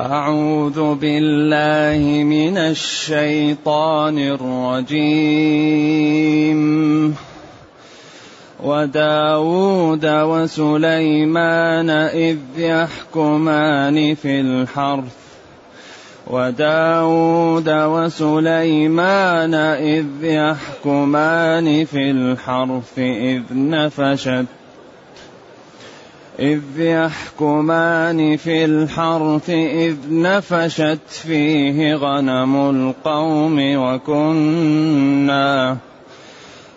أعوذ بالله من الشيطان الرجيم. وداود وسليمان إذ يحكمان في الحرث. وداود وسليمان إذ يحكمان في الحرث إذ نفشت إذ يحكمان في الحرث إذ نفشت فيه غنم القوم وكنا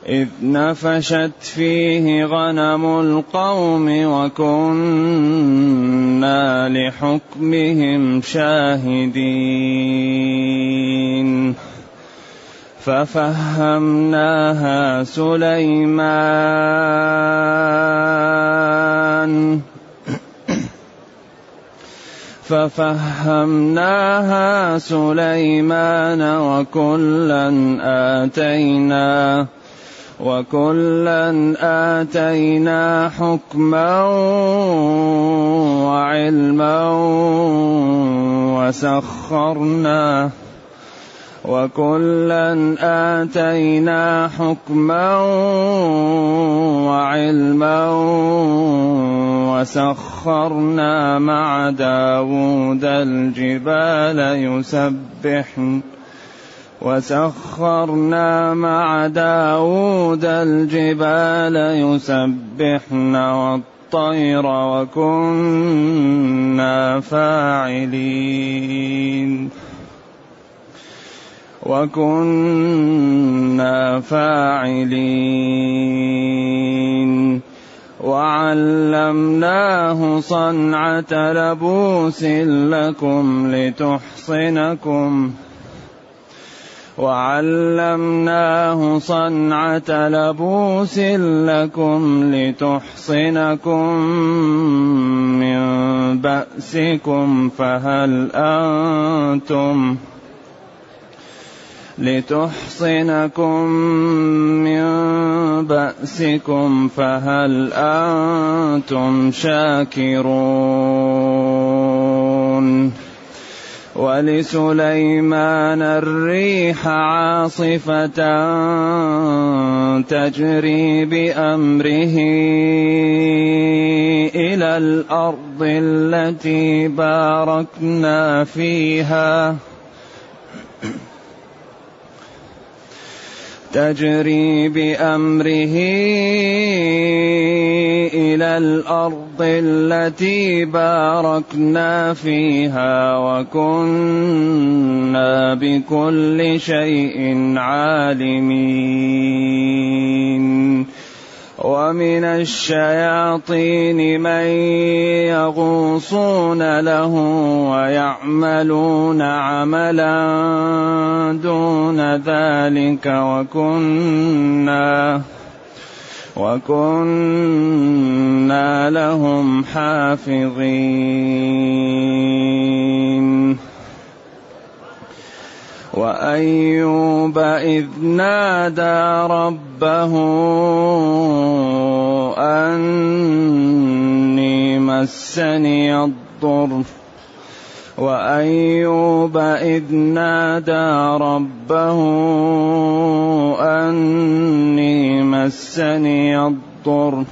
إذ نفشت فيه غنم القوم وكنا لحكمهم شاهدين. ففهمناها سليمان. ففهمناها سليمان وكلا آتينا وكلا آتينا حكما وعلما وسخرنا وكلا آتينا حكما وعلما وسخرنا مع داود الجبال يسبحن. وسخرنا مع داود الجبال يسبحن والطير وكنا فاعلين. وكنا فاعلين. وعلمناه صنعة لبوس لكم لتحصنكم. وعلمناه صنعة لبوس لكم لتحصنكم من بأسكم فهل أنتم لتحصنكم من بأسكم فهل أنتم شاكرون ولسليمان الريح عاصفة تجري بأمره إلى الأرض التي باركنا فيها تجري بأمره إلى الأرض التي باركنا فيها وكنا بكل شيء عالمين. ومن الشياطين من يغوصون له ويعملون عملا دون ذلك وكنا وكنا لهم حافظين. وأيوب إذ نادى ربه أني مسني الضر. وأيوب إذ نادى ربه أني مسني الضر.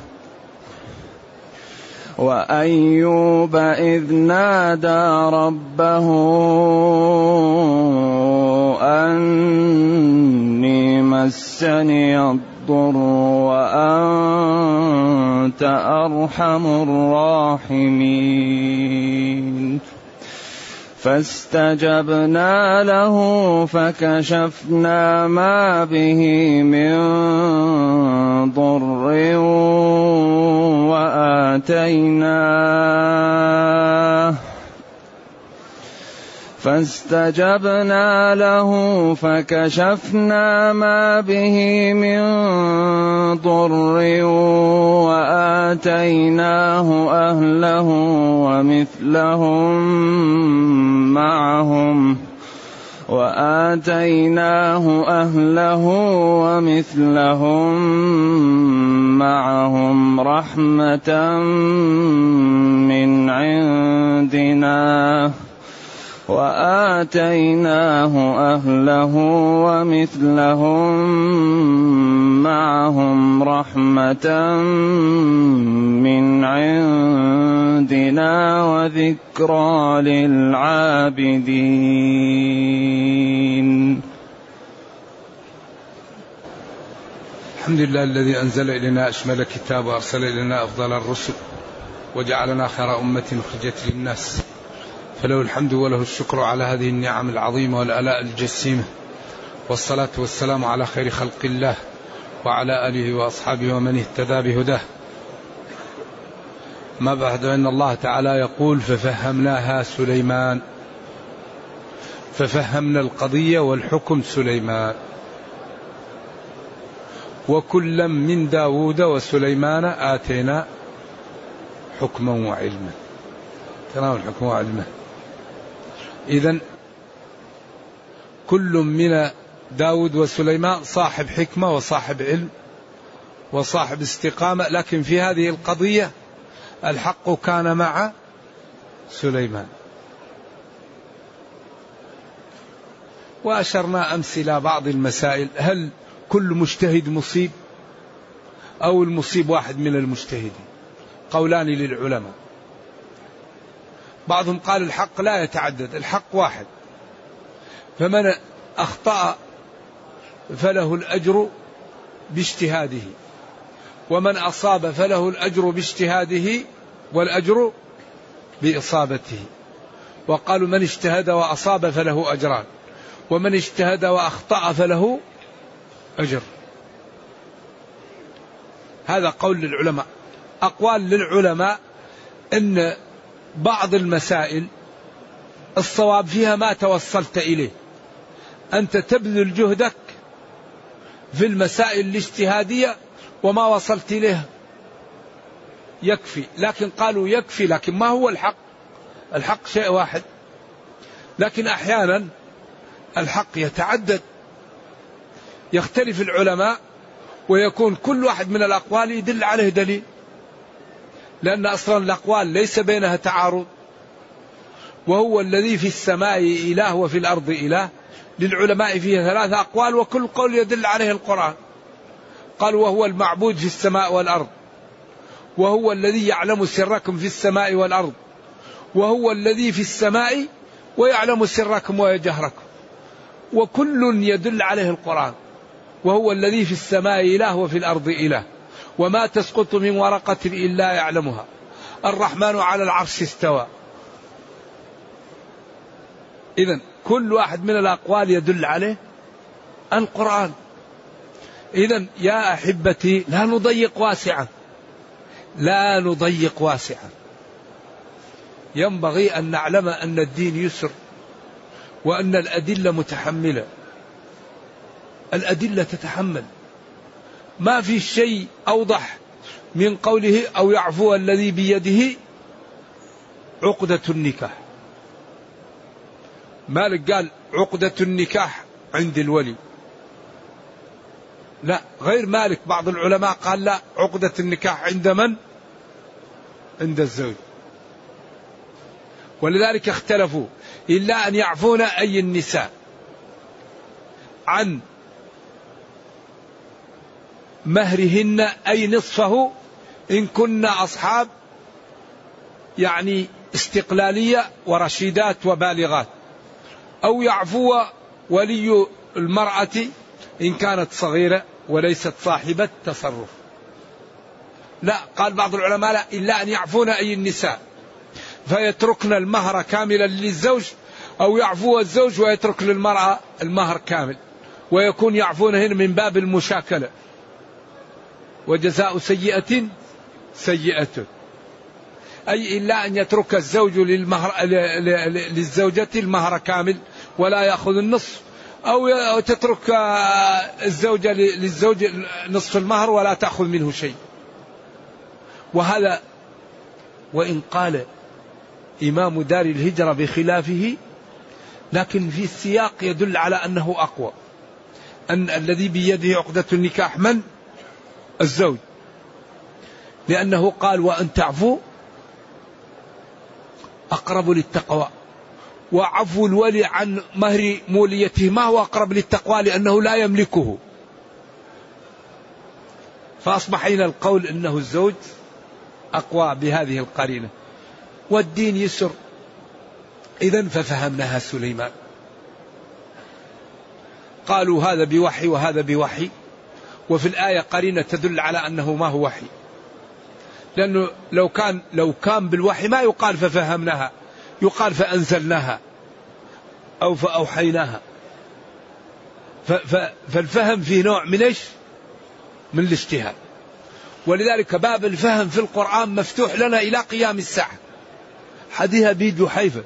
وأيوب إذ نادى ربه أني مسني الضر وأنت أرحم الراحمين. فاستجبنا له فكشفنا ما به من ضر وآتيناه. فاستجبنا له فكشفنا ما به من ضر وآتيناه أهله ومثلهم معهم وآتيناه أهله ومثلهم معهم رحمة من عندنا وآتيناه أهله ومثلهم معهم رحمة من عندنا وذكرى للعابدين. الحمد لله الذي أنزل إلينا أشمل كتاب وأرسل إلينا أفضل الرسل وجعلنا خير أمة أخرجت للناس. فله الحمد وله الشكر على هذه النعم العظيمة والآلاء الجسيمة. والصلاة والسلام على خير خلق الله وعلى آله وأصحابه ومن اهتدى بهداه. ما بعد أن الله تعالى يقول ففهمناها سليمان. ففهمنا القضية والحكم سليمان. وكلا من داود وسليمان آتينا حكما وعلما. تناول الحكم وعلما. إذا كل من داود وسليمان صاحب حكمة وصاحب علم وصاحب استقامة لكن في هذه القضية الحق كان مع سليمان. وأشرنا أمس إلى بعض المسائل هل كل مجتهد مصيب أو المصيب واحد من المجتهدين؟ قولان للعلماء. بعضهم قال الحق لا يتعدد الحق واحد. فمن أخطأ فله الأجر باجتهاده ومن أصاب فله الأجر باجتهاده والأجر بإصابته. وقالوا من اجتهد وأصاب فله أجران ومن اجتهد وأخطأ فله أجر. هذا قول للعلماء. أقوال للعلماء أن بعض المسائل الصواب فيها ما توصلت إليه. أنت تبذل جهدك في المسائل الاجتهادية وما وصلت إليه يكفي. لكن قالوا يكفي لكن ما هو الحق؟ الحق شيء واحد. لكن أحيانا الحق يتعدد. يختلف العلماء ويكون كل واحد من الأقوال يدل عليه دليل. لأن أصلا الأقوال ليس بينها تعارض. وهو الذي في السماء إله وفي الأرض إله. للعلماء فيه ثلاثة أقوال وكل قول يدل عليه القرآن. قال وهو المعبود في السماء والأرض. وهو الذي يعلم سركم في السماء والأرض. وهو الذي في السماء ويعلم سركم وجهركم. وكل يدل عليه القرآن. وهو الذي في السماء إله وفي الأرض إله. وما تسقط من ورقة إلا يعلمها. الرحمن على العرش استوى. إذا كل واحد من الأقوال يدل عليه القرآن. إذا يا أحبتي لا نضيق واسعا لا نضيق واسعا ينبغي أن نعلم أن الدين يسر وأن الأدلة متحملة. الأدلة تتحمل. ما في شيء أوضح من قوله أو يعفو الذي بيده عقدة النكاح. مالك قال عقدة النكاح عند الولي. لا غير مالك. بعض العلماء قال لا عقدة النكاح عند من؟ عند الزوج. ولذلك اختلفوا. إلا أن يعفون أي النساء عن مهرهن أي نصفه إن كن أصحاب يعني استقلالية ورشيدات وبالغات. أو يعفو ولي المرأة إن كانت صغيرة وليست صاحبة تصرف. لا قال بعض العلماء لا إلا أن يعفون أي النساء. فيتركن المهر كاملا للزوج أو يعفو الزوج ويترك للمرأة المهر كامل. ويكون يعفون هنا من باب المشاكلة. وجزاء سيئة سيئة. أي إلا أن يترك الزوج للمهر للزوجة المهر كامل ولا يأخذ النصف. أو تترك الزوجة للزوج نصف المهر ولا تأخذ منه شيء. وهذا وإن قال إمام دار الهجرة بخلافه لكن في السياق يدل على أنه أقوى. أن الذي بيده عقدة النكاح من؟ الزوج. لأنه قال وأن تعفو أقرب للتقوى. وعفو الولي عن مهر موليته. ما هو أقرب للتقوى؟ لأنه لا يملكه. فأصبح هنا القول أنه الزوج أقوى بهذه القرينة. والدين يسر. إذا ففهمناها سليمان. قالوا هذا بوحي وهذا بوحي. وفي الآية قرينة تدل على أنه ما هو وحي. لأنه لو كان لو كان بالوحي ما يقال ففهمناها. يقال فأنزلناها. أو فأوحيناها. فالفهم فيه نوع من إيش؟ من الاجتهاد ولذلك باب الفهم في القرآن مفتوح لنا إلى قيام الساعة. حديث أبي جحيفة.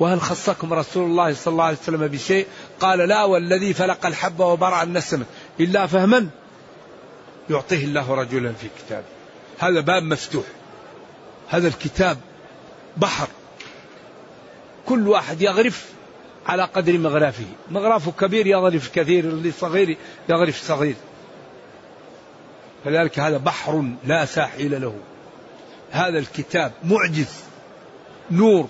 وهل خصكم رسول الله صلى الله عليه وسلم بشيء؟ قال لا والذي فلق الحب وبرع النسمة. إلا فهما. يعطيه الله رجلا في كتابه هذا باب مفتوح. هذا الكتاب بحر. كل واحد يغرف على قدر مغرافه. مغرافه كبير يغرف كثير اللي صغير يغرف صغير. فذلك هذا بحر لا ساحل له. هذا الكتاب معجز. نور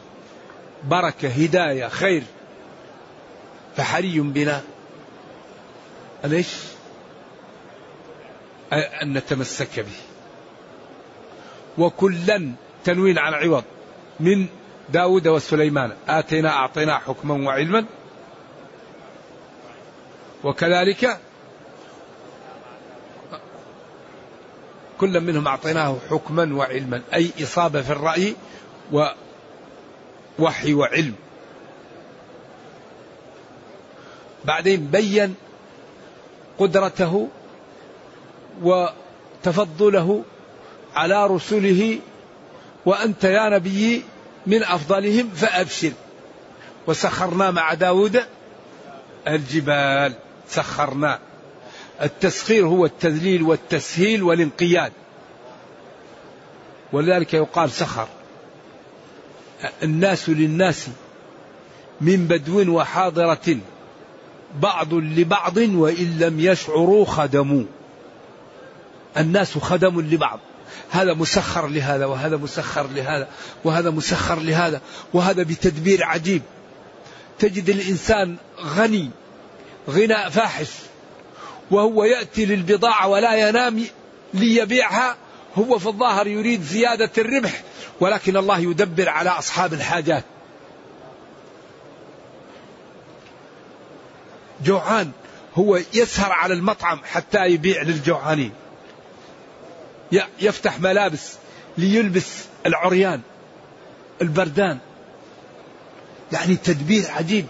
بركة هداية خير. فحري بنا. ليش أن نتمسك به. وكلا تنوين عن عوض من داود وسليمان. آتينا أعطينا حكما وعلما. وكذلك كل منهم أعطيناه حكما وعلما. أي إصابة في الرأي ووحي وعلم. بعدين بين قدرته وتفضله على رسله وأنت يا نبي من أفضلهم فأبشر. وسخرنا مع داود الجبال سخرنا. التسخير هو التذليل والتسهيل والانقياد. ولذلك يقال سخر. الناس للناس من بدو وحاضرة بعض لبعض وإن لم يشعروا خدموا. الناس خدم لبعض. هذا مسخر لهذا وهذا مسخر لهذا وهذا مسخر لهذا وهذا بتدبير عجيب. تجد الإنسان غني غنى فاحش وهو يأتي للبضاعة ولا ينام ليبيعها هو في الظاهر يريد زيادة الربح ولكن الله يدبر على أصحاب الحاجات. جوعان هو يسهر على المطعم حتى يبيع للجوعانين. يفتح ملابس ليلبس العريان البردان. يعني تدبير عجيب.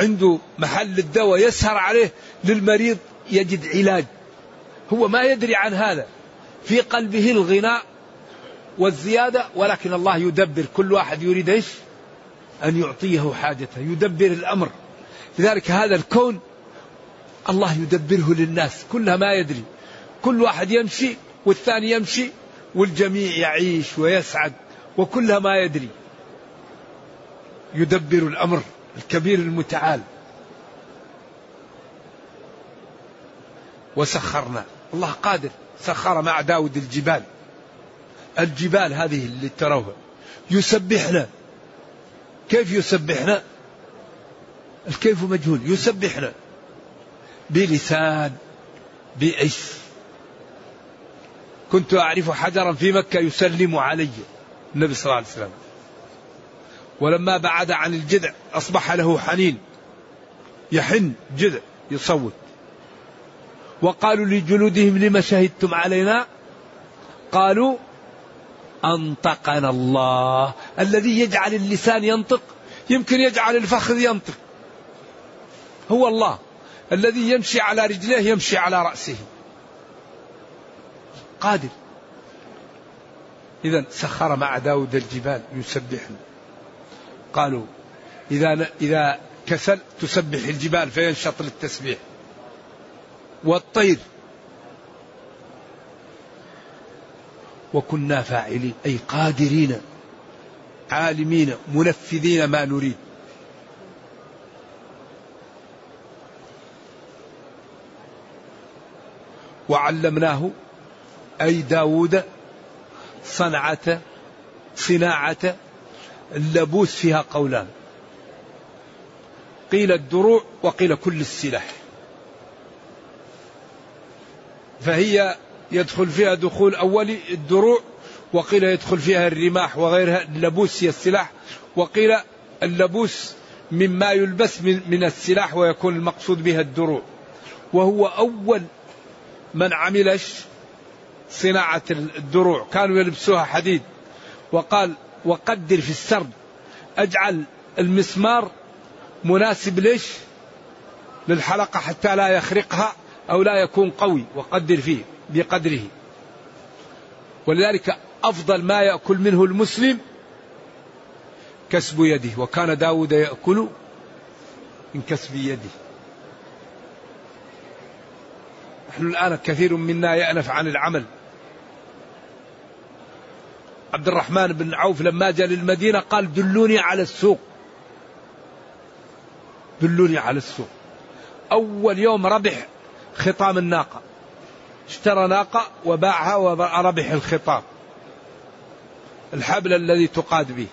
عنده محل الدواء يسهر عليه للمريض يجد علاج. هو ما يدري عن هذا. في قلبه الغناء والزيادة ولكن الله يدبر. كل واحد يريد إيش؟ أن يعطيه حاجته يدبر الأمر. لذلك هذا الكون الله يدبره للناس. كلها ما يدري. كل واحد يمشي والثاني يمشي والجميع يعيش ويسعد وكلها ما يدري. يدبر الأمر الكبير المتعال. وسخرنا. الله قادر. سخر مع داود الجبال. الجبال هذه اللي تروها. يسبحنا. كيف يسبحنا؟ الكيف مجهول. يسبحنا. بلسان بإيش كنت أعرف حجرا في مكة يسلم علي. النبي صلى الله عليه وسلم. ولما بعد عن الجذع أصبح له حنين. يحن جذع يصوت. وقالوا لجلودهم لما شهدتم علينا؟ قالوا أنطقنا الله. الذي يجعل اللسان ينطق يمكن يجعل الفخذ ينطق. هو الله. الذي يمشي على رجليه يمشي على رأسه. قادر. إذا سخر مع داود الجبال يسبحن قالوا إذا إذا كسل تسبح الجبال فينشط للتسبيح. والطير. وكنا فاعلين أي قادرين عالمين منفذين ما نريد. وعلمناه أي داود صنعة صناعة اللبوس فيها قولان. قيل الدروع وقيل كل السلاح. فهي يدخل فيها دخول أولي الدروع وقيل يدخل فيها الرماح وغيرها اللبوس هي السلاح وقيل اللبوس مما يلبس من السلاح ويكون المقصود بها الدروع. وهو أول من عملش صناعة الدروع. كانوا يلبسوها حديد. وقال وقدر في السرد أجعل المسمار مناسب ليش؟ للحلقة حتى لا يخرقها أو لا يكون قوي. وقدر فيه بقدره. ولذلك أفضل ما يأكل منه المسلم كسب يده. وكان داود يأكل من كسب يده. نحن الآن كثير منا يأنف عن العمل. عبد الرحمن بن عوف لما جاء للمدينة قال دلوني على السوق. دلوني على السوق. أول يوم ربح خطام الناقة. اشترى ناقة وباعها وربح الخطام. الحبل الذي تقاد به.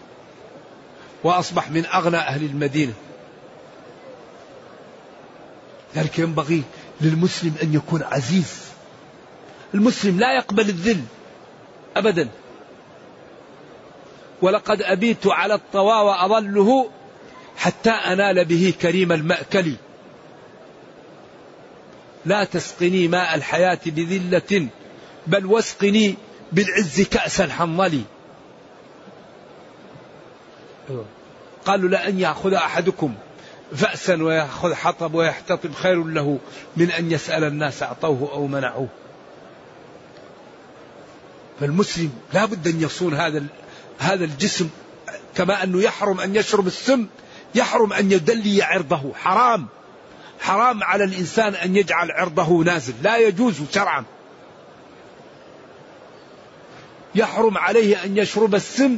وأصبح من أغنى أهل المدينة. ذلك ينبغي للمسلم أن يكون عزيز. المسلم لا يقبل الذل أبدا. ولقد أبيت على الطوى وأظله حتى أنال به كريم المأكل. لا تسقني ماء الحياة بذلة بل واسقني بالعز كأس الحنظل. قالوا لأن يأخذ أحدكم فأسا ويأخذ حطب ويحتطب خير له من أن يسأل الناس أعطوه أو منعوه. فالمسلم لا بد أن يصون هذا هذا الجسم كما أنه يحرم أن يشرب السم يحرم أن يدلي عرضه. حرام. حرام على الإنسان أن يجعل عرضه نازل. لا يجوز شرعا. يحرم عليه أن يشرب السم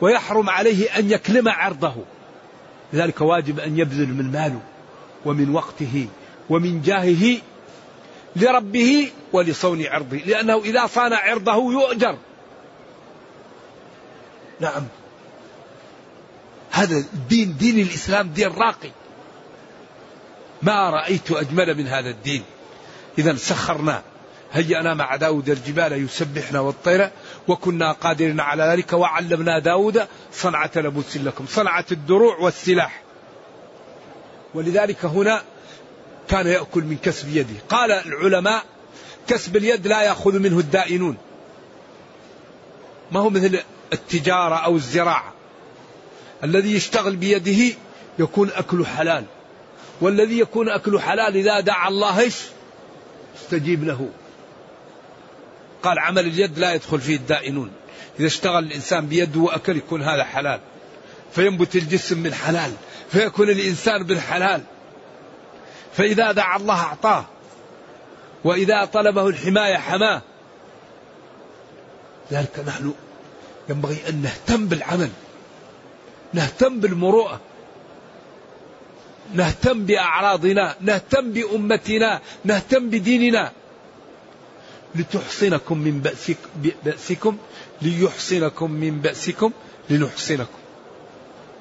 ويحرم عليه أن يكلم عرضه. لذلك واجب أن يبذل من ماله ومن وقته ومن جاهه لربه ولصون عرضه. لأنه إذا صان عرضه يؤجر. نعم. هذا الدين دين الإسلام دين راقي. ما رأيت أجمل من هذا الدين. إذا سخرنا. هيأنا مع داود الجبال يسبحنا والطير وكنا قادرين على ذلك وعلمنا داود صنعة لبوس لكم صنعة الدروع والسلاح. ولذلك هنا كان يأكل من كسب يده. قال العلماء كسب اليد لا يأخذ منه الدائنون. ما هو مثل التجارة أو الزراعة. الذي يشتغل بيده يكون أكله حلال. والذي يكون أكله حلال إذا دعا الله إيش؟ استجيب له. قال عمل اليد لا يدخل فيه الدائنون. إذا اشتغل الإنسان بيده وأكل يكون هذا حلال. فينبت الجسم من حلال. فيكون الإنسان بالحلال فإذا دعا الله أعطاه. وإذا طلبه الحماية حماه. ذلك نحن ينبغي أن نهتم بالعمل نهتم بالمروءة نهتم بأعراضنا نهتم بأمتنا نهتم بديننا. لتحصنكم من بأسك بأسكم ليحصنكم من بأسكم لنحصنكم.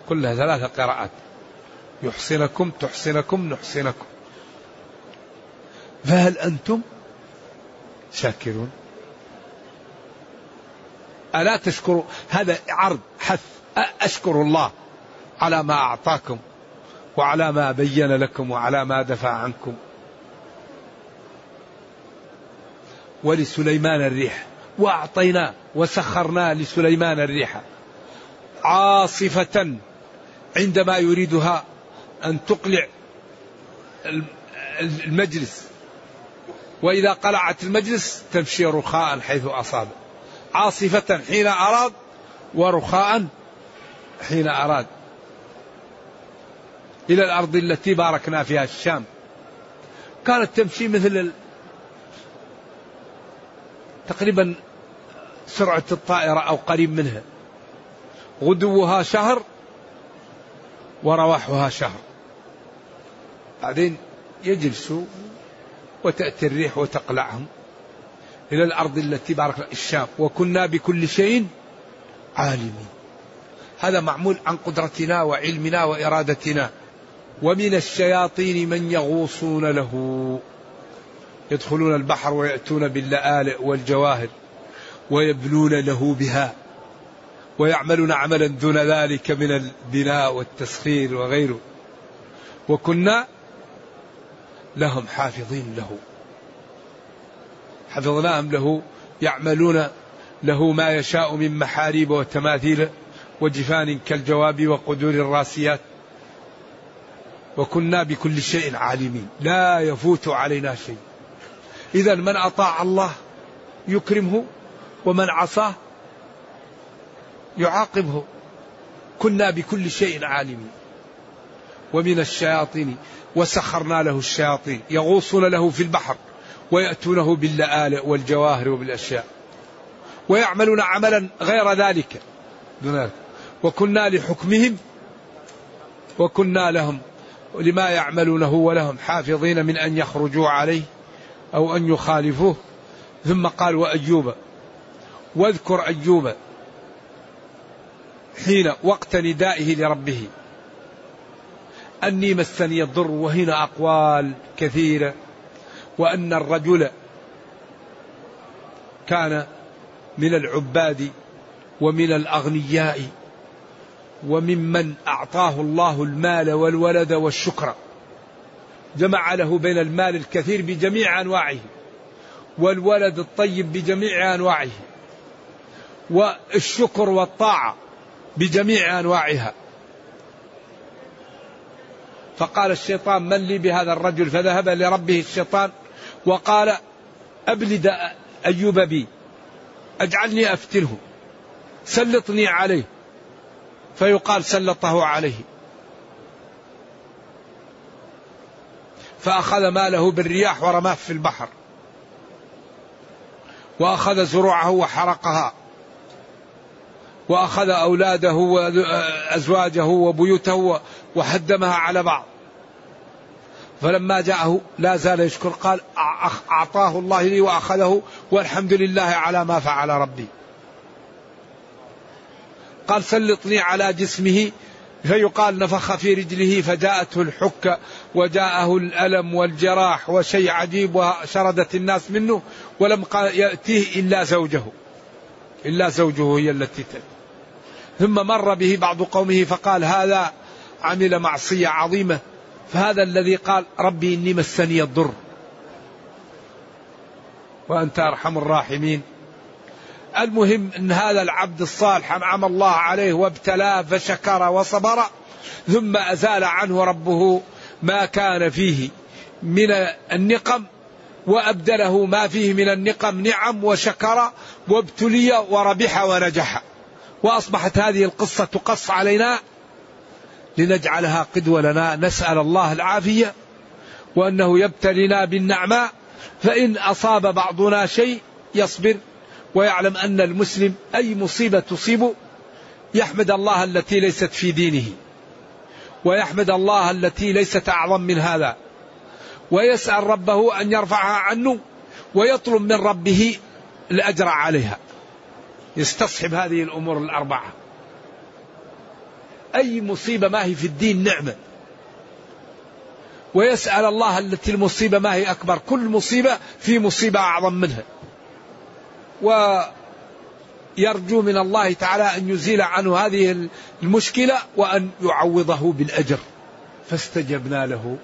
كلها ثلاثة قراءات. يحصنكم تحصنكم نحصنكم. فهل أنتم شاكرون؟ ألا تشكروا؟ هذا عرض حث. أشكر الله على ما أعطاكم وعلى ما بين لكم وعلى ما دفع عنكم. ولسليمان الريح. وأعطينا وسخرنا لسليمان الريح عاصفة عندما يريدها أن تقلع المجلس. وإذا قلعت المجلس تمشي رخاء حيث أصاب. عاصفة حين أراد ورخاء حين أراد. إلى الأرض التي باركنا فيها الشام. كانت تمشي مثل تقريبا سرعة الطائرة أو قريب منها. غدوها شهر ورواحها شهر. بعدين يجلسوا وتأتي الريح وتقلعهم. إلى الأرض التي بارك الشام. وكنا بكل شيء عالمين. هذا معمول عن قدرتنا وعلمنا وإرادتنا. ومن الشياطين من يغوصون له. يدخلون البحر ويأتون باللآلئ والجواهر. ويبنون له بها. ويعملون عملا دون ذلك من البناء والتسخير وغيره. وكنا لهم حافظين له. حفظناهم له يعملون له ما يشاء من محاريب وتماثيل وجفان كالجواب وقدور الراسيات وكنا بكل شيء عالمين. لا يفوت علينا شيء. إذا من أطاع الله يكرمه ومن عصاه يعاقبه. كنا بكل شيء عالمين. ومن الشياطين وسخرنا له الشياطين. يغوصون له في البحر. ويأتونه باللآلئ والجواهر وبالأشياء. ويعملون عملا غير ذلك. وكنا لحكمهم وكنا لهم لما يعملونه ولهم حافظين من أن يخرجوا عليه أو أن يخالفوه. ثم قال وأيوب واذكر أيوب حين وقت ندائه لربه. أني مسني الضر وهنا أقوال كثيرة. وأن الرجل كان من العباد ومن الأغنياء وممن أعطاه الله المال والولد والشكر. جمع له بين المال الكثير بجميع أنواعه والولد الطيب بجميع أنواعه والشكر والطاعة بجميع أنواعها. فقال الشيطان من لي بهذا الرجل؟ فذهب لربه الشيطان وقال أبلد أيوب بي أجعلني أفتنه سلطني عليه. فيقال سلطه عليه. فأخذ ماله بالرياح ورماه في البحر. وأخذ زروعه وحرقها. وأخذ أولاده وأزواجه وبيوته وهدمها على بعض. فلما جاءه لا زال يشكر قال أعطاه الله لي وأخذه والحمد لله على ما فعل ربي. قال سلطني على جسمه. فيقال نفخ في رجله فجاءته الحكة وجاءه الألم والجراح وشيء عجيب وشردت الناس منه ولم يأتيه إلا زوجه. إلا زوجه هي التي تأتي. ثم مر به بعض قومه فقال هذا عمل معصية عظيمة. فهذا الذي قال ربي إني مسني الضر. وأنت أرحم الراحمين. المهم أن هذا العبد الصالح أنعم الله عليه وابتلاه فشكر وصبر ثم أزال عنه ربه ما كان فيه من النقم وأبدله ما فيه من النقم نعم وشكر وابتلي وربح ونجح. وأصبحت هذه القصة تقص علينا لنجعلها قدوة لنا. نسأل الله العافية وأنه يبتلينا بالنعماء. فإن أصاب بعضنا شيء يصبر ويعلم أن المسلم أي مصيبة تصيبه يحمد الله التي ليست في دينه ويحمد الله التي ليست أعظم من هذا ويسأل ربه أن يرفعها عنه ويطلب من ربه الأجر عليها. يستصحب هذه الأمور الأربعة. أي مصيبة ما هي في الدين نعمة. ويسأل الله التي المصيبة ما هي أكبر. كل مصيبة في مصيبة أعظم منها. ويرجو من الله تعالى أن يزيل عنه هذه المشكلة وأن يعوضه بالأجر. فاستجبنا له.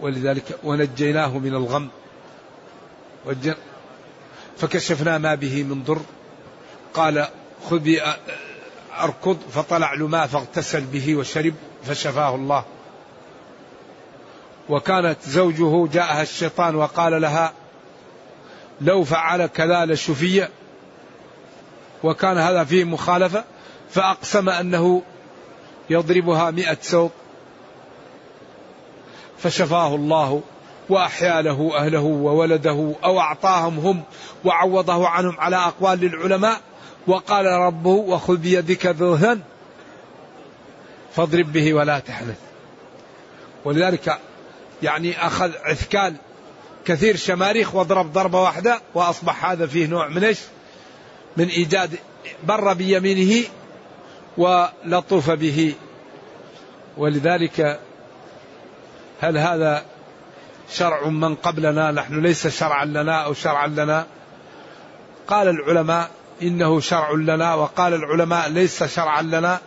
ولذلك ونجيناه من الغم. فكشفنا ما به من ضر. قال خذ أركض فطلع له ماء فاغتسل به وشرب فشفاه الله. وكانت زوجه جاءها الشيطان وقال لها لو فعل كذا لشفي. وكان هذا فيه مخالفة فأقسم أنه يضربها مئة سوط فشفاه الله وأحيا له أهله وولده أو أعطاهم هم وعوضه عنهم على أقوال للعلماء وقال ربه وخذ بيدك ذهن فاضرب به ولا تحنث. ولذلك يعني أخذ عثكال كثير شماريخ واضرب ضربة واحدة وأصبح هذا فيه نوع من إيش؟ من إيجاد بر بيمينه ولطف به. ولذلك هل هذا شرع من قبلنا؟ نحن ليس شرعا لنا أو شرعا لنا؟ قال العلماء إنه شرع لنا وقال العلماء ليس شرعا لنا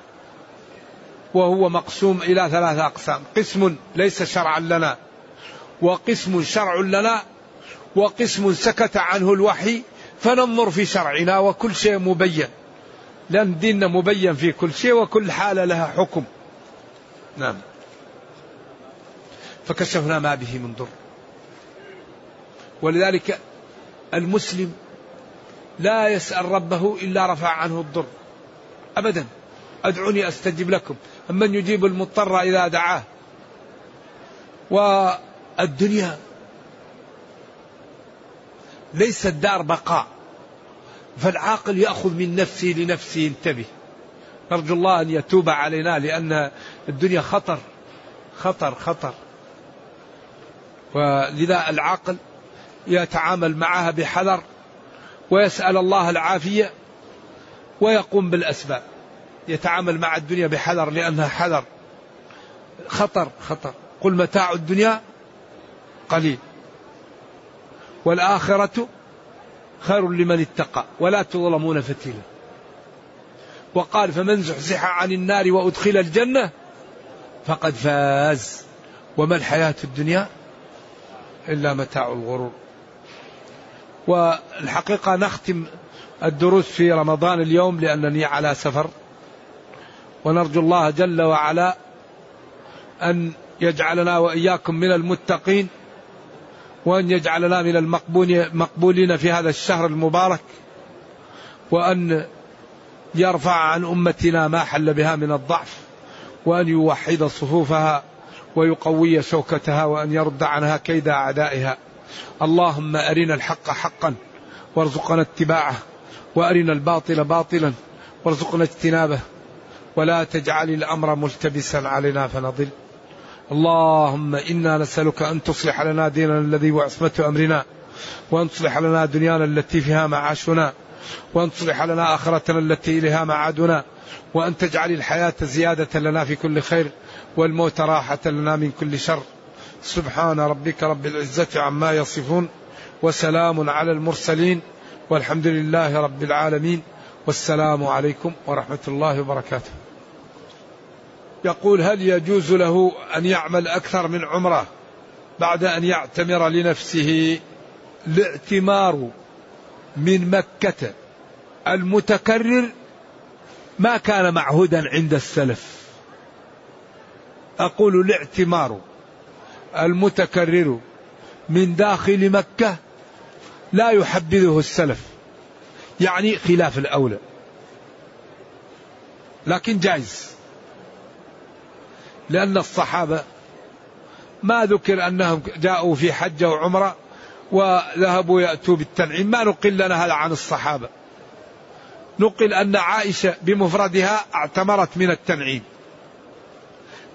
وهو مقسوم إلى ثلاثة أقسام. قسم ليس شرعا لنا وقسم شرع لنا وقسم سكت عنه الوحي فننظر في شرعنا وكل شيء مبين. لأن ديننا مبين في كل شيء وكل حالة لها حكم. نعم. فكشفنا ما به من ضر. ولذلك المسلم لا يسأل ربه إلا رفع عنه الضر. أبدا. أدعوني أستجب لكم. من يجيب المضطر إذا دعاه. والدنيا ليست دار بقاء. فالعاقل يأخذ من نفسه لنفسه. انتبه. نرجو الله أن يتوب علينا لأن الدنيا خطر. خطر خطر. ولذا العاقل يتعامل معها بحذر. ويسأل الله العافية ويقوم بالأسباب. يتعامل مع الدنيا بحذر لأنها حذر. خطر خطر. قل متاع الدنيا قليل. والآخرة خير لمن اتقى. ولا تظلمون فتيلا. وقال فمن زحزح عن النار وأدخل الجنة فقد فاز. وما الحياة الدنيا إلا متاع الغرور. والحقيقة نختم الدروس في رمضان اليوم لأنني على سفر. ونرجو الله جل وعلا أن يجعلنا وإياكم من المتقين وأن يجعلنا من المقبولين في هذا الشهر المبارك وأن يرفع عن أمتنا ما حل بها من الضعف وأن يوحد صفوفها ويقوي شوكتها وأن يرد عنها كيد أعدائها. اللهم أرنا الحق حقا وارزقنا اتباعه وأرنا الباطل باطلا وارزقنا اجتنابه ولا تجعل الأمر ملتبسا علينا فنضل. اللهم إنا نسألك أن تصلح لنا ديننا الذي هو عصمة أمرنا وأن تصلح لنا دنيانا التي فيها معاشنا وأن تصلح لنا آخرتنا التي إليها معادنا وأن تجعل الحياة زيادة لنا في كل خير والموت راحة لنا من كل شر. سبحان ربك رب العزة عما يصفون وسلام على المرسلين والحمد لله رب العالمين والسلام عليكم ورحمة الله وبركاته. يقول هل يجوز له أن يعمل أكثر من عمرة بعد أن يعتمر لنفسه؟ الاعتمار من مكة المتكرر ما كان معهودا عند السلف. أقول الاعتمار. المتكرر من داخل مكة لا يحبذه السلف. يعني خلاف الأولى. لكن جائز. لأن الصحابة ما ذكر أنهم جاءوا في حجة وعمرة وذهبوا يأتوا بالتنعيم. ما نقل لنا هذا عن الصحابة. نقل أن عائشة بمفردها اعتمرت من التنعيم.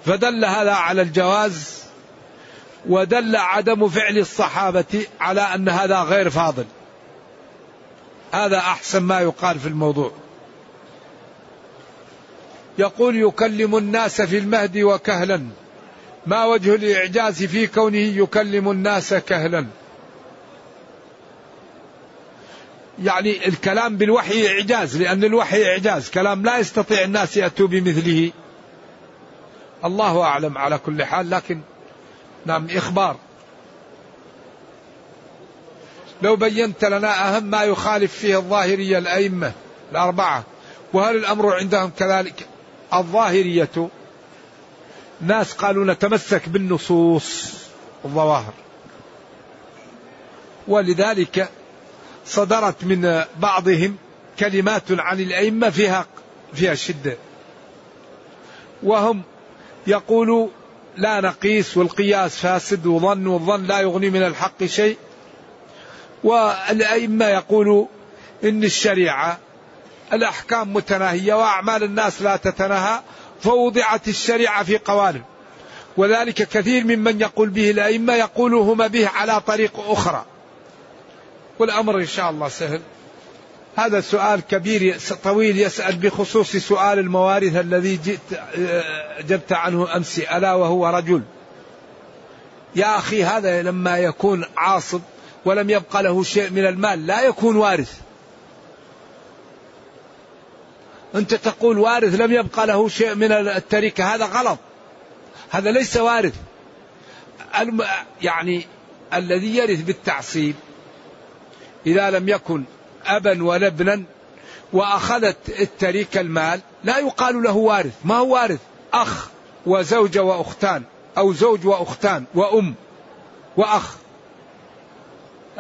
فدل هذا على الجواز ودل عدم فعل الصحابة على أن هذا غير فاضل. هذا أحسن ما يقال في الموضوع. يقول يكلم الناس في المهد وكهلا. ما وجه الإعجاز في كونه يكلم الناس كهلا؟ يعني الكلام بالوحي إعجاز لأن الوحي إعجاز. كلام لا يستطيع الناس يأتوا بمثله. الله أعلم على كل حال لكن نعم إخبار. لو بينت لنا أهم ما يخالف فيه الظاهرية الأئمة الأربعة وهل الأمر عندهم كذلك؟ الظاهرية ناس قالوا نتمسك بالنصوص الظواهر ولذلك صدرت من بعضهم كلمات عن الأئمة فيها فيها شدة. وهم يقولوا لا نقيس والقياس فاسد وظن والظن لا يغني من الحق شيء. والأئمة يقولوا إن الشريعة الأحكام متناهية وأعمال الناس لا تتناهى فوضعت الشريعة في قوالب. وذلك كثير ممن يقول به الأئمة يقولون به على طريق أخرى. والأمر إن شاء الله سهل. هذا سؤال كبير طويل يسأل بخصوص سؤال الموارث الذي جئت أجبت عنه أمس. ألا وهو رجل. يا أخي هذا لما يكون عاصب ولم يبقى له شيء من المال لا يكون وارث. أنت تقول وارث لم يبقى له شيء من التركة هذا غلط. هذا ليس وارث. يعني الذي يرث بالتعصيب إذا لم يكن أبا ولا ابنا وأخذت التركة المال. لا يقال له وارث. ما هو وارث؟ أخ وزوجة وأختان أو زوج وأختان وأم وأخ.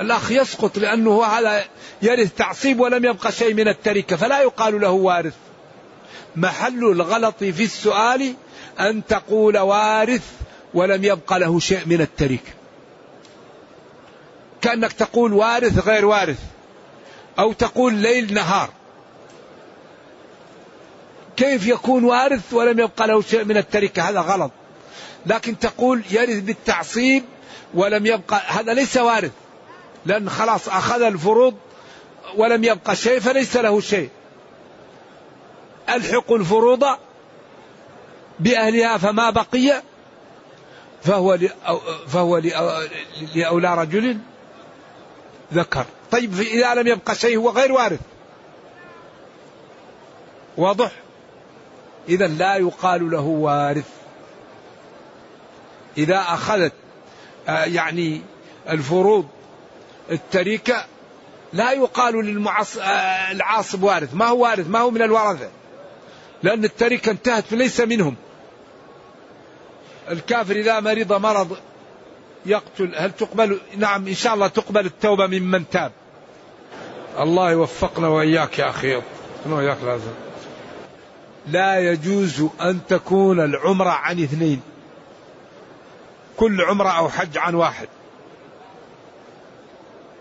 الأخ يسقط لأنه هذا يرث تعصيب ولم يبقى شيء من التركة فلا يقال له وارث. محل الغلط في السؤال أن تقول وارث ولم يبقى له شيء من التركة. كأنك تقول وارث غير وارث. أو تقول ليل نهار. كيف يكون وارث ولم يبقى له شيء من التركة؟ هذا غلط. لكن تقول يرث بالتعصيب ولم يبقى هذا ليس وارث. لأن خلاص أخذ الفروض ولم يبقى شيء فليس له شيء. ألحق الفروض بأهلها فما بقي؟ فهو فهو لأولى رجل ذكر. طيب إذا لم يبقى شيء هو غير وارث واضح؟ إذا لا يقال له وارث. إذا أخذت آه، يعني الفروض التركة لا يقال للعاصب آه، وارث. ما هو وارث؟ ما هو من الورثة؟ لأن التركة انتهت فليس منهم. الكافر إذا مرض مرض يقتل. هل تقبل؟ نعم إن شاء الله تقبل التوبة ممن تاب. الله يوفقنا وإياك يا أخي. وإياك لازم؟ لا يجوز أن تكون العمرة عن اثنين. كل عمرة أو حج عن واحد.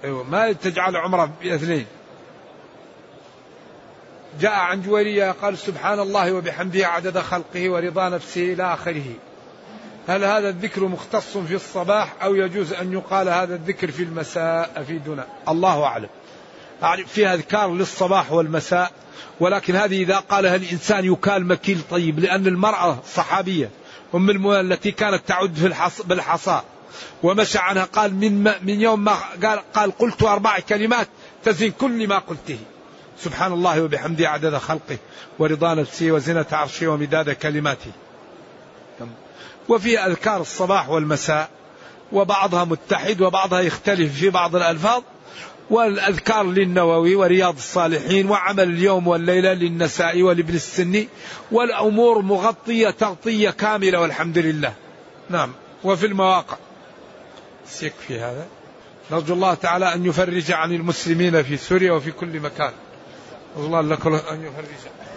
أيوة ما تجعل عمرة باثنين. جاء عن جويرية قال سبحان الله وبحمده عدد خلقه ورضا نفسه إلى آخره. هل هذا الذكر مختص في الصباح أو يجوز أن يقال هذا الذكر في المساء أفيدنا الله أعلم. يعني في أذكار للصباح والمساء ولكن هذه إذا قالها الإنسان يكال مكيل طيب لأن المرأة صحابية أم المؤمنين التي كانت تعد في الحص بالحصى ومشى عنها قال من من يوم ما قال قال قلت أربع كلمات تزن كل ما قلته. سبحان الله وبحمده عدد خلقه ورضا نفسه وزنة عرشه ومداد كلماته. وفي أذكار الصباح والمساء وبعضها متحد وبعضها يختلف في بعض الألفاظ والأذكار للنووي ورياض الصالحين وعمل اليوم والليلة للنساء ولابن السني والأمور مغطية تغطية كاملة والحمد لله. نعم. وفي المواقع. يكفي هذا. نرجو الله تعالى أن يفرج عن المسلمين في سوريا وفي كل مكان. الله لكم أن يفرج.